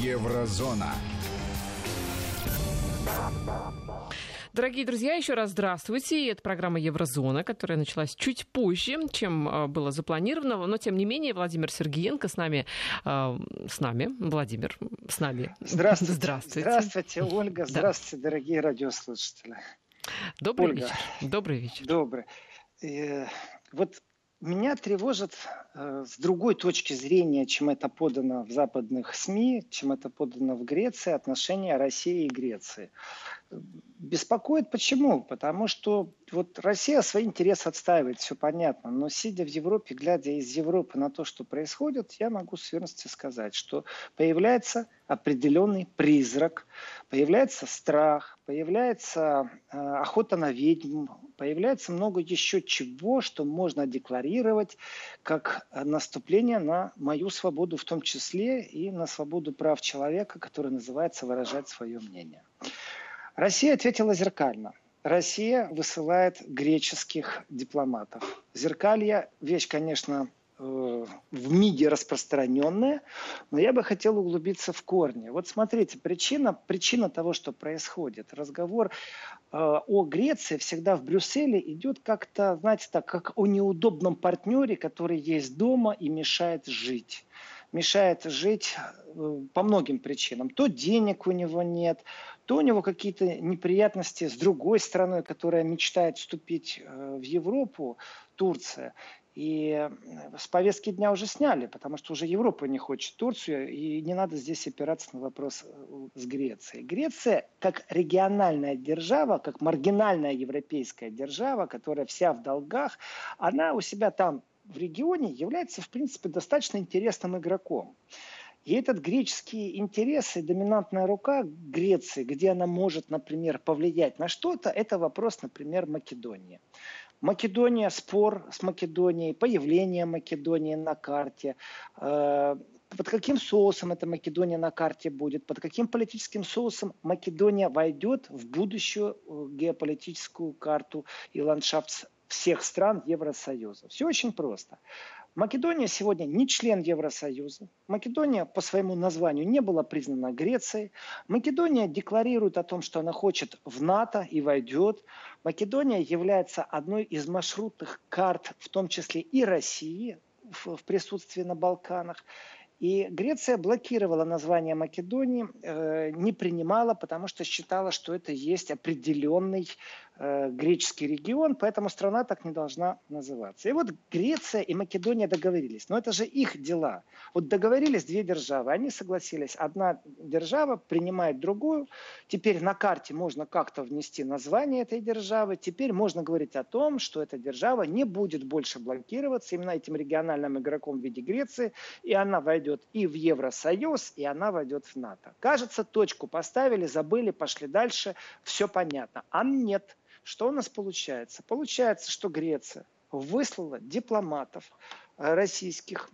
Еврозона. Дорогие друзья, еще раз здравствуйте. Это программа Еврозона, которая началась чуть позже, чем э, было запланировано. Но, тем не менее, Владимир Сергеенко с нами. Э, с нами. Владимир, с нами. Здравствуйте. Здравствуйте. Здравствуйте, Ольга. Здравствуйте, да. дорогие радиослушатели. Добрый Ольга. вечер. Добрый вечер. Добрый. Э, вот меня тревожит э, с другой точки зрения, чем это подано в западных СМИ, чем это подано в Греции, отношения России и Греции. Беспокоит почему? Потому что вот Россия свои интересы отстаивает, все понятно, но сидя в Европе, глядя из Европы на то, что происходит, я могу с уверенностью сказать, что появляется определенный призрак, появляется страх, появляется э, охота на ведьм, появляется много еще чего, что можно декларировать как наступление на мою свободу в том числе и на свободу прав человека, который называется выражать свое мнение. Россия ответила зеркально. Россия высылает греческих дипломатов. Зеркалье – вещь, конечно, э, в МИДе распространенная, но я бы хотел углубиться в корни. Вот смотрите, причина, причина того, что происходит. Разговор э, о Греции всегда в Брюсселе идет как-то, знаете, так, как о неудобном партнере, который есть дома и мешает жить мешает жить э, по многим причинам. То денег у него нет, то у него какие-то неприятности с другой страной, которая мечтает вступить э, в Европу, Турция. И э, с повестки дня уже сняли, потому что уже Европа не хочет Турцию, и не надо здесь опираться на вопрос с Грецией. Греция как региональная держава, как маргинальная европейская держава, которая вся в долгах, она у себя там в регионе является, в принципе, достаточно интересным игроком. И этот греческий интерес и доминантная рука Греции, где она может, например, повлиять на что-то, это вопрос, например, Македонии. Македония, спор с Македонией, появление Македонии на карте, э, под каким соусом эта Македония на карте будет, под каким политическим соусом Македония войдет в будущую э, геополитическую карту и ландшафт всех стран Евросоюза. Все очень просто. Македония сегодня не член Евросоюза. Македония по своему названию не была признана Грецией. Македония декларирует о том, что она хочет в НАТО и войдет. Македония является одной из маршрутных карт, в том числе и России в, присутствии на Балканах. И Греция блокировала название Македонии, э, не принимала, потому что считала, что это есть определенный греческий регион, поэтому страна так не должна называться. И вот Греция и Македония договорились. Но это же их дела. Вот договорились две державы, они согласились. Одна держава принимает другую. Теперь на карте можно как-то внести название этой державы. Теперь можно говорить о том, что эта держава не будет больше блокироваться именно этим региональным игроком в виде Греции, и она войдет и в Евросоюз, и она войдет в НАТО. Кажется, точку поставили, забыли, пошли дальше, все понятно. А нет. Что у нас получается? Получается, что Греция выслала дипломатов э, российских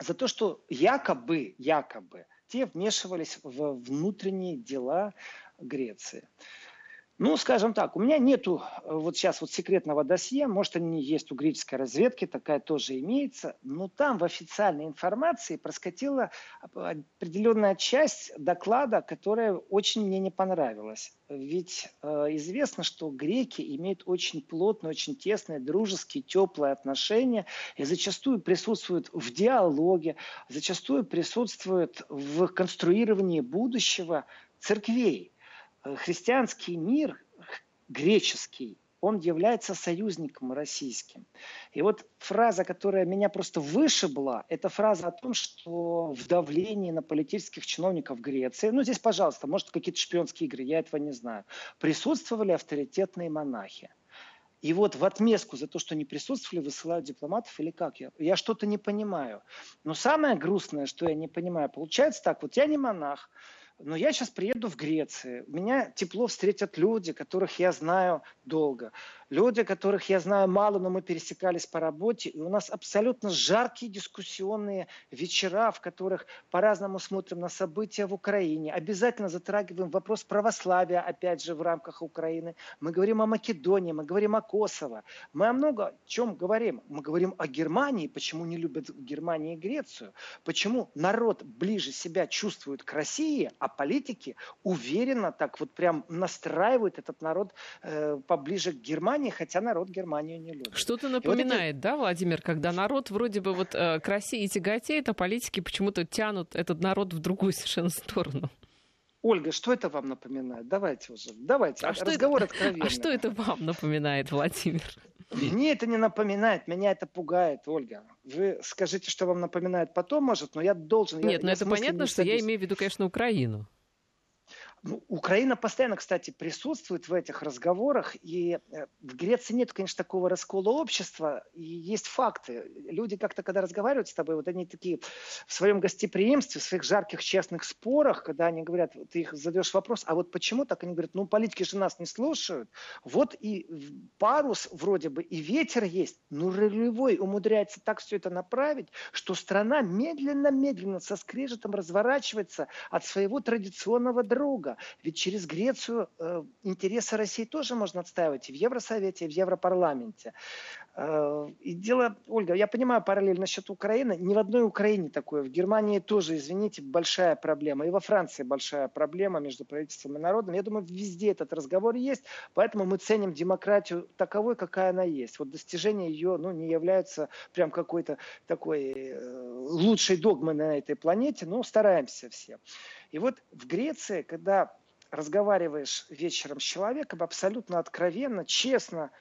за то, что якобы, якобы те вмешивались в внутренние дела Греции. Ну, скажем так, у меня нету э, вот сейчас вот секретного досье, может, они есть у греческой разведки, такая тоже имеется, но там в официальной информации проскочила определенная часть доклада, которая очень мне не понравилась. Ведь э, известно, что греки имеют очень плотные, очень тесные, дружеские, теплые отношения и зачастую присутствуют в диалоге, зачастую присутствуют в конструировании будущего церквей христианский мир, греческий, он является союзником российским. И вот фраза, которая меня просто вышибла, это фраза о том, что в давлении на политических чиновников Греции, ну здесь, пожалуйста, может какие-то шпионские игры, я этого не знаю, присутствовали авторитетные монахи. И вот в отместку за то, что не присутствовали, высылают дипломатов или как? Я, я что-то не понимаю. Но самое грустное, что я не понимаю, получается так, вот я не монах, но я сейчас приеду в Грецию, меня тепло встретят люди, которых я знаю долго. Люди, которых я знаю мало, но мы пересекались по работе, и у нас абсолютно жаркие дискуссионные вечера, в которых по-разному смотрим на события в Украине. Обязательно затрагиваем вопрос православия, опять же, в рамках Украины. Мы говорим о Македонии, мы говорим о Косово. Мы о много чем говорим. Мы говорим о Германии, почему не любят Германию и Грецию, почему народ ближе себя чувствует к России, а политики уверенно так вот прям настраивают этот народ э, поближе к Германии, хотя народ Германию не любит. Что-то напоминает, вот это... да, Владимир, когда народ вроде бы вот э, к России тяготеет, а политики почему-то тянут этот народ в другую совершенно сторону. Ольга, что это вам напоминает? Давайте уже, давайте. А разговор это, откровенный. А что это вам напоминает, Владимир? Мне это не напоминает, меня это пугает, Ольга. Вы скажите, что вам напоминает потом, может, но я должен... Нет, я, но это понятно, что я имею в виду, конечно, Украину. Ну, Украина постоянно, кстати, присутствует в этих разговорах, и э, в Греции нет, конечно, такого раскола общества, и есть факты. Люди как-то, когда разговаривают с тобой, вот они такие в своем гостеприимстве, в своих жарких, честных спорах, когда они говорят, ты их задаешь вопрос, а вот почему так? Они говорят, ну, политики же нас не слушают. Вот и парус вроде бы, и ветер есть, но рулевой умудряется так все это направить, что страна медленно-медленно со скрежетом разворачивается от своего традиционного друга. Ведь через Грецию э, интересы России тоже можно отстаивать и в Евросовете, и в Европарламенте. Э, и дело, Ольга, я понимаю параллель насчет Украины. Ни в одной Украине такое. В Германии тоже, извините, большая проблема. И во Франции большая проблема между правительством и народом. Я думаю, везде этот разговор есть. Поэтому мы ценим демократию таковой, какая она есть. Вот достижения ее ну, не являются прям какой-то такой э, лучшей догмой на этой планете, но стараемся все. И вот в Греции, когда разговариваешь вечером с человеком абсолютно откровенно, честно,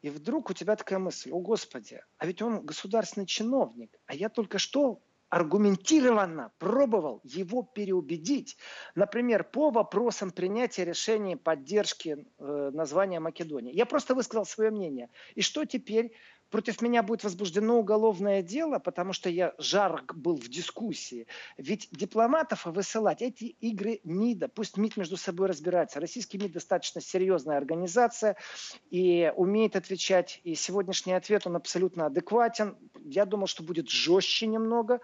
и вдруг у тебя такая мысль, о Господи, а ведь он государственный чиновник, а я только что аргументированно пробовал его переубедить, например, по вопросам принятия решения поддержки э, названия Македонии. Я просто высказал свое мнение. И что теперь? Против меня будет возбуждено уголовное дело, потому что я жарк был в дискуссии. Ведь дипломатов высылать эти игры МИДа, пусть МИД между собой разбирается. Российский МИД достаточно серьезная организация и умеет отвечать. И сегодняшний ответ, он абсолютно адекватен. Я думал, что будет жестче немного.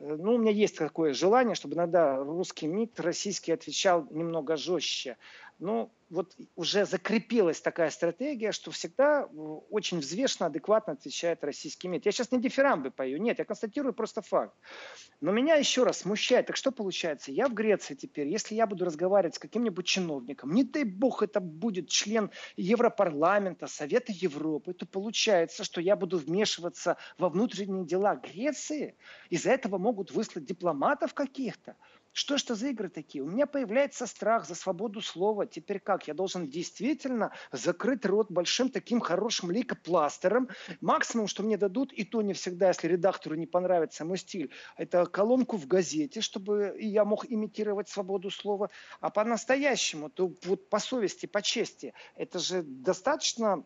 Ну, у меня есть такое желание, чтобы иногда русский МИД, российский отвечал немного жестче ну, вот уже закрепилась такая стратегия, что всегда очень взвешенно, адекватно отвечает российский МИД. Я сейчас не дифирамбы пою, нет, я констатирую просто факт. Но меня еще раз смущает, так что получается? Я в Греции теперь, если я буду разговаривать с каким-нибудь чиновником, не дай бог это будет член Европарламента, Совета Европы, то получается, что я буду вмешиваться во внутренние дела Греции, из-за этого могут выслать дипломатов каких-то. Что это за игры такие? У меня появляется страх за свободу слова. Теперь как? Я должен действительно закрыть рот большим таким хорошим лейкопластером. Максимум, что мне дадут, и то не всегда, если редактору не понравится мой стиль, это колонку в газете, чтобы я мог имитировать свободу слова. А по-настоящему, то вот по совести, по чести, это же достаточно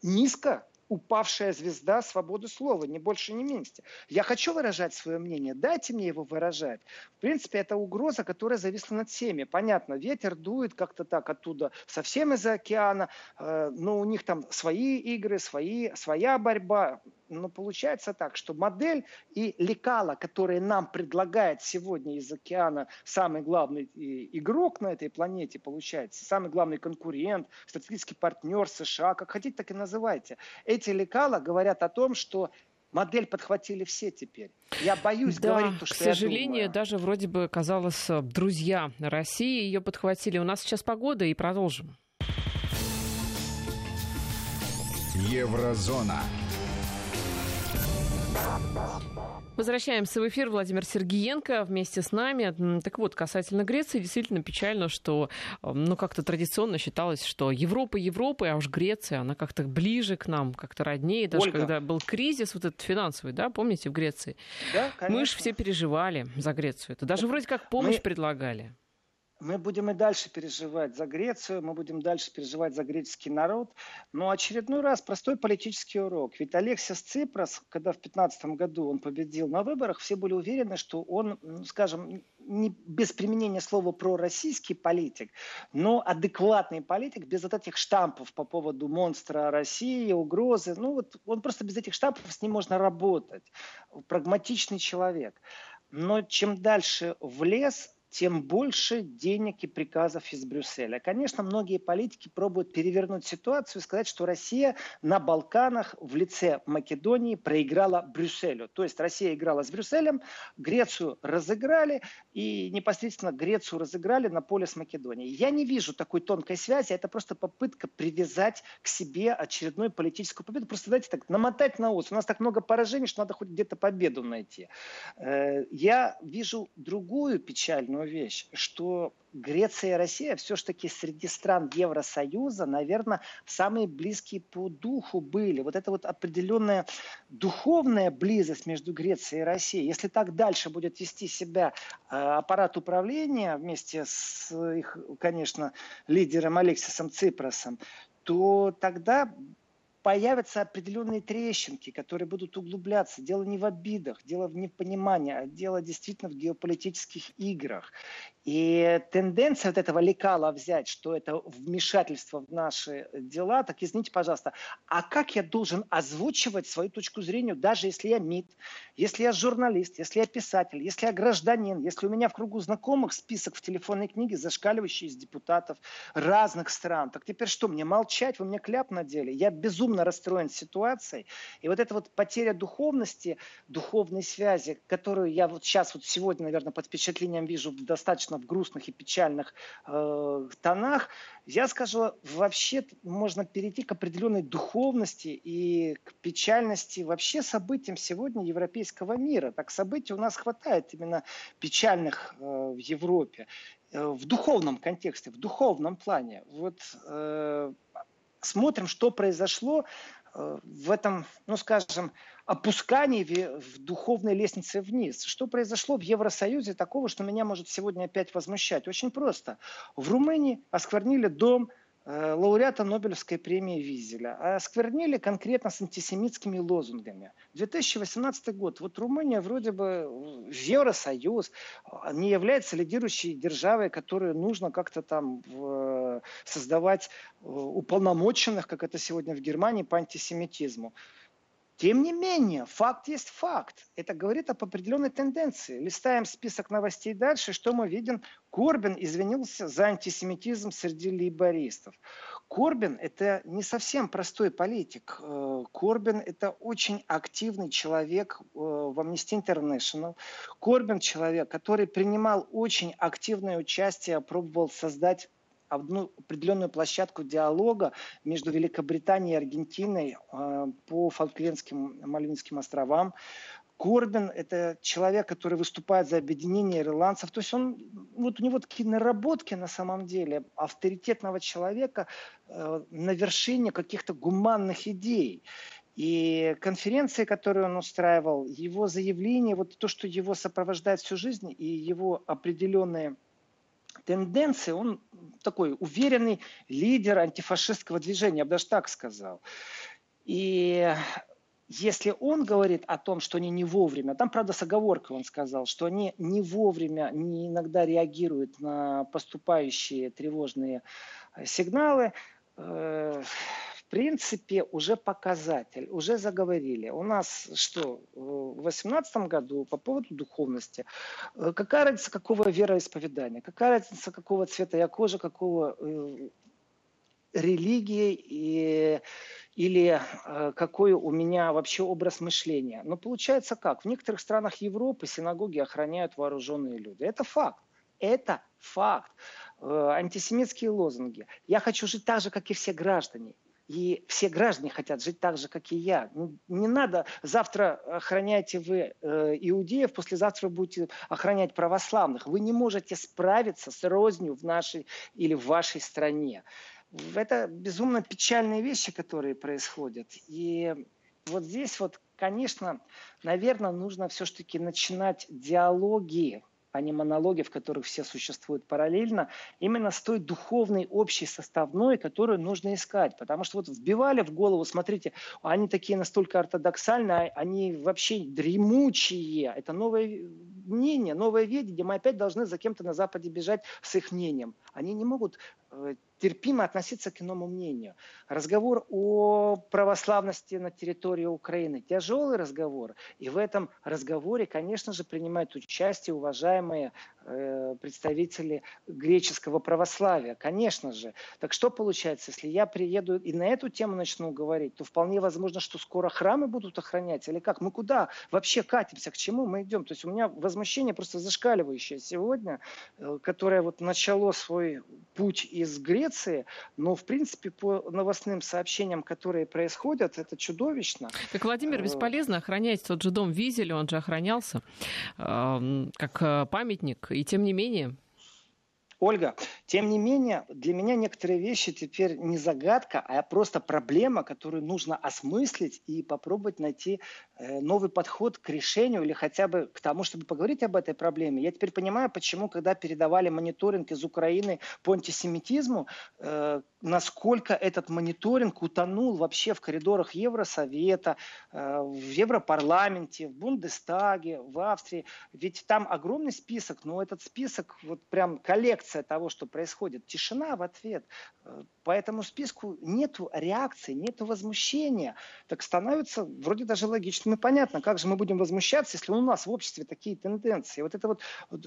низко упавшая звезда свободы слова, ни больше, ни меньше. Я хочу выражать свое мнение, дайте мне его выражать. В принципе, это угроза, которая зависла над всеми. Понятно, ветер дует как-то так оттуда, совсем из-за океана, э, но у них там свои игры, свои, своя борьба но получается так, что модель и лекала, которые нам предлагает сегодня из океана самый главный игрок на этой планете, получается, самый главный конкурент, стратегический партнер США, как хотите, так и называйте. Эти лекала говорят о том, что модель подхватили все теперь. Я боюсь да, говорить то, что к сожалению, даже вроде бы казалось, друзья России ее подхватили. У нас сейчас погода и продолжим. Еврозона. Возвращаемся в эфир. Владимир Сергиенко вместе с нами. Так вот, касательно Греции, действительно печально, что ну, как-то традиционно считалось, что Европа Европа, а уж Греция, она как-то ближе к нам, как-то роднее. Даже Ольга. когда был кризис вот этот финансовый, да, помните, в Греции? Да, конечно. Мы же все переживали за Грецию. Это даже вроде как помощь Мы... предлагали. Мы будем и дальше переживать за Грецию, мы будем дальше переживать за греческий народ. Но очередной раз простой политический урок. Ведь Алексис Ципрас, когда в 2015 году он победил на выборах, все были уверены, что он, ну, скажем, не без применения слова про российский политик, но адекватный политик без вот этих штампов по поводу монстра России, угрозы. Ну вот он просто без этих штампов с ним можно работать. Прагматичный человек. Но чем дальше в лес, тем больше денег и приказов из Брюсселя. Конечно, многие политики пробуют перевернуть ситуацию и сказать, что Россия на Балканах в лице Македонии проиграла Брюсселю. То есть Россия играла с Брюсселем, Грецию разыграли, и непосредственно Грецию разыграли на поле с Македонией. Я не вижу такой тонкой связи, это просто попытка привязать к себе очередную политическую победу. Просто, знаете, так намотать на ус. У нас так много поражений, что надо хоть где-то победу найти. Э, я вижу другую печальную важную вещь, что Греция и Россия все-таки среди стран Евросоюза, наверное, самые близкие по духу были. Вот это вот определенная духовная близость между Грецией и Россией. Если так дальше будет вести себя э, аппарат управления вместе с их, конечно, лидером Алексисом Ципросом, то тогда появятся определенные трещинки, которые будут углубляться. Дело не в обидах, дело в непонимании, а дело действительно в геополитических играх. И тенденция вот этого лекала взять, что это вмешательство в наши дела, так извините, пожалуйста, а как я должен озвучивать свою точку зрения, даже если я МИД, если я журналист, если я писатель, если я гражданин, если у меня в кругу знакомых список в телефонной книге, зашкаливающий из депутатов разных стран, так теперь что, мне молчать, вы мне кляп надели? Я безумно расстроен ситуацией. И вот эта вот потеря духовности, духовной связи, которую я вот сейчас, вот сегодня, наверное, под впечатлением вижу достаточно достаточно в грустных и печальных э, тонах, я скажу, вообще можно перейти к определенной духовности и к печальности вообще событиям сегодня европейского мира. Так событий у нас хватает именно печальных э, в Европе э, в духовном контексте, в духовном плане. Вот э, смотрим, что произошло э, в этом, ну скажем, опускании в духовной лестнице вниз. Что произошло в Евросоюзе такого, что меня может сегодня опять возмущать? Очень просто. В Румынии осквернили дом э, лауреата Нобелевской премии Визеля, а осквернили конкретно с антисемитскими лозунгами. 2018 год. Вот Румыния вроде бы в Евросоюз не является лидирующей державой, которую нужно как-то там создавать э, уполномоченных, как это сегодня в Германии, по антисемитизму. Тем не менее, факт есть факт. Это говорит об определенной тенденции. Листаем список новостей дальше, что мы видим? Корбин извинился за антисемитизм среди лейбористов. Корбин – это не совсем простой политик. Э, Корбин – это очень активный человек э, в Amnesty International. Корбин – человек, который принимал очень активное участие, пробовал создать одну определенную площадку диалога между Великобританией и Аргентиной э, по Фолклендским Мальвинским островам. Корбин – это человек, который выступает за объединение ирландцев. То есть он, вот у него такие наработки на самом деле авторитетного человека э, на вершине каких-то гуманных идей. И конференции, которые он устраивал, его заявления, вот то, что его сопровождает всю жизнь, и его определенные тенденции, он такой уверенный лидер антифашистского движения, я бы даже так сказал. И если он говорит о том, что они не вовремя, там, правда, с оговоркой он сказал, что они не вовремя, не иногда реагируют на поступающие тревожные сигналы, э, принципе, уже показатель, уже заговорили. У нас что, в 2018 году по поводу духовности, э, какая разница, какого вероисповедания, какая разница, какого цвета я кожа, какого э, религии и, или э, какой у меня вообще образ мышления. Но получается как? В некоторых странах Европы синагоги охраняют вооруженные люди. Это факт. Это факт. Антисемитские лозунги. Я хочу жить так же, как и все граждане. И все граждане хотят жить так же, как и я. Ну, не надо, завтра охраняете вы э, иудеев, послезавтра вы будете охранять православных. Вы не можете справиться с рознью в нашей или в вашей стране. Это безумно печальные вещи, которые происходят. И вот здесь вот, конечно, наверное, нужно все-таки начинать диалоги а не монологи, в которых все существуют параллельно, именно с той духовной общей составной, которую нужно искать. Потому что вот вбивали в голову, смотрите, они такие настолько ортодоксальные, они вообще дремучие. Это новое мнение, новое видение. Мы опять должны за кем-то на Западе бежать с их мнением. Они не могут э, терпимо относиться к иному мнению. Разговор о православности на территории Украины – тяжелый разговор. И в этом разговоре, конечно же, принимают участие уважаемые э, представители греческого православия, конечно же. Так что получается, если я приеду и на эту тему начну говорить, то вполне возможно, что скоро храмы будут охранять или как? Мы куда вообще катимся, к чему мы идем? То есть у меня возмущение просто зашкаливающее сегодня, э, которое вот начало свой путь из Греции, Греции, но, в принципе, по новостным сообщениям, которые происходят, это чудовищно. Как Владимир, э, бесполезно охранять тот же дом Визеля, он же охранялся э, как э, памятник, и тем не менее... Ольга, тем не менее, для меня некоторые вещи теперь не загадка, а просто проблема, которую нужно осмыслить и попробовать найти э, новый подход к решению или хотя бы к тому, чтобы поговорить об этой проблеме. Я теперь понимаю, почему, когда передавали мониторинг из Украины по антисемитизму, э, насколько этот мониторинг утонул вообще в коридорах Евросовета, э, в Европарламенте, в Бундестаге, в Австрии. Ведь там огромный список, но этот список вот прям коллекция реакция того, что происходит. Тишина в ответ. Э, по этому списку нет реакции, нет возмущения. Так становится вроде даже логичным и понятно, как же мы будем возмущаться, если у нас в обществе такие тенденции. Вот это вот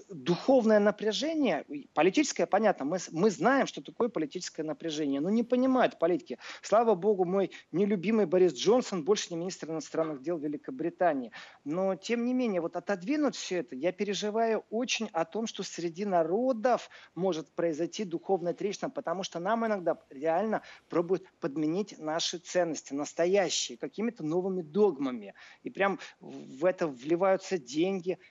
духовное напряжение, политическое, понятно, мы, мы знаем, что такое политическое напряжение, но не понимают политики. Слава богу, мой нелюбимый Борис Джонсон больше не министр иностранных дел Великобритании. Но, тем не менее, вот отодвинуть все это, я переживаю очень о том, что среди народов может произойти духовная трещина, потому что нам иногда реально пробуют подменить наши ценности, настоящие, какими-то новыми догмами. И прям в это вливаются деньги –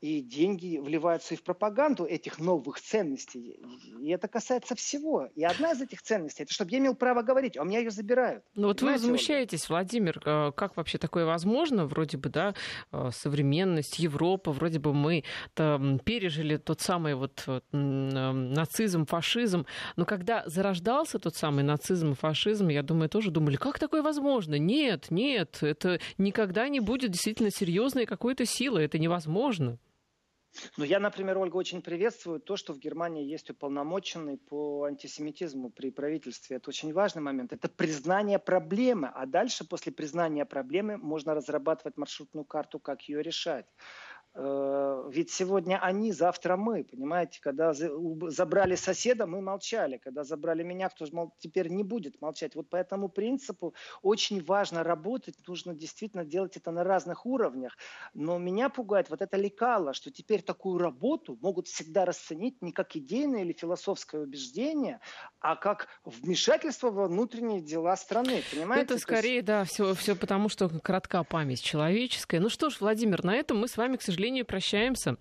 и деньги вливаются и в пропаганду этих новых ценностей. И это касается всего. И одна из этих ценностей, это чтобы я имел право говорить, а у меня ее забирают. Ну вот вы возмущаетесь, Владимир, э, как вообще такое возможно? Вроде бы, да, э, современность, Европа, вроде бы мы пережили тот самый вот э, нацизм, фашизм. Но когда зарождался тот самый нацизм и фашизм, я думаю, тоже думали, как такое возможно? Нет, нет, это никогда не будет действительно серьезной какой-то силы, это невозможно. Ну, я, например, Ольга, очень приветствую то, что в Германии есть уполномоченный по антисемитизму при правительстве. Это очень важный момент. Это признание проблемы. А дальше, после признания проблемы, можно разрабатывать маршрутную карту, как ее решать. Э, ведь сегодня они, завтра мы, понимаете? Когда забрали соседа, мы молчали. Когда забрали меня, кто же мол, теперь не будет молчать. Вот по этому принципу очень важно работать. Нужно действительно делать это на разных уровнях. Но меня пугает вот это лекало, что теперь такую работу могут всегда расценить не как идейное или философское убеждение, а как вмешательство во внутренние дела страны. Понимаете? Это скорее, есть... да, все, все потому, что кратка память человеческая. Ну что ж, Владимир, на этом мы с вами, к сожалению, сожалению, прощаемся.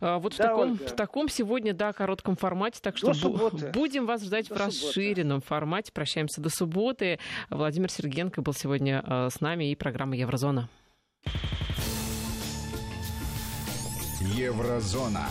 А, вот да, в, таком, в таком сегодня, да, коротком формате. Так что бу- будем вас ждать до в расширенном субботы. формате. Прощаемся до субботы. Владимир Сергенко был сегодня а, с нами и программа Еврозона. Еврозона.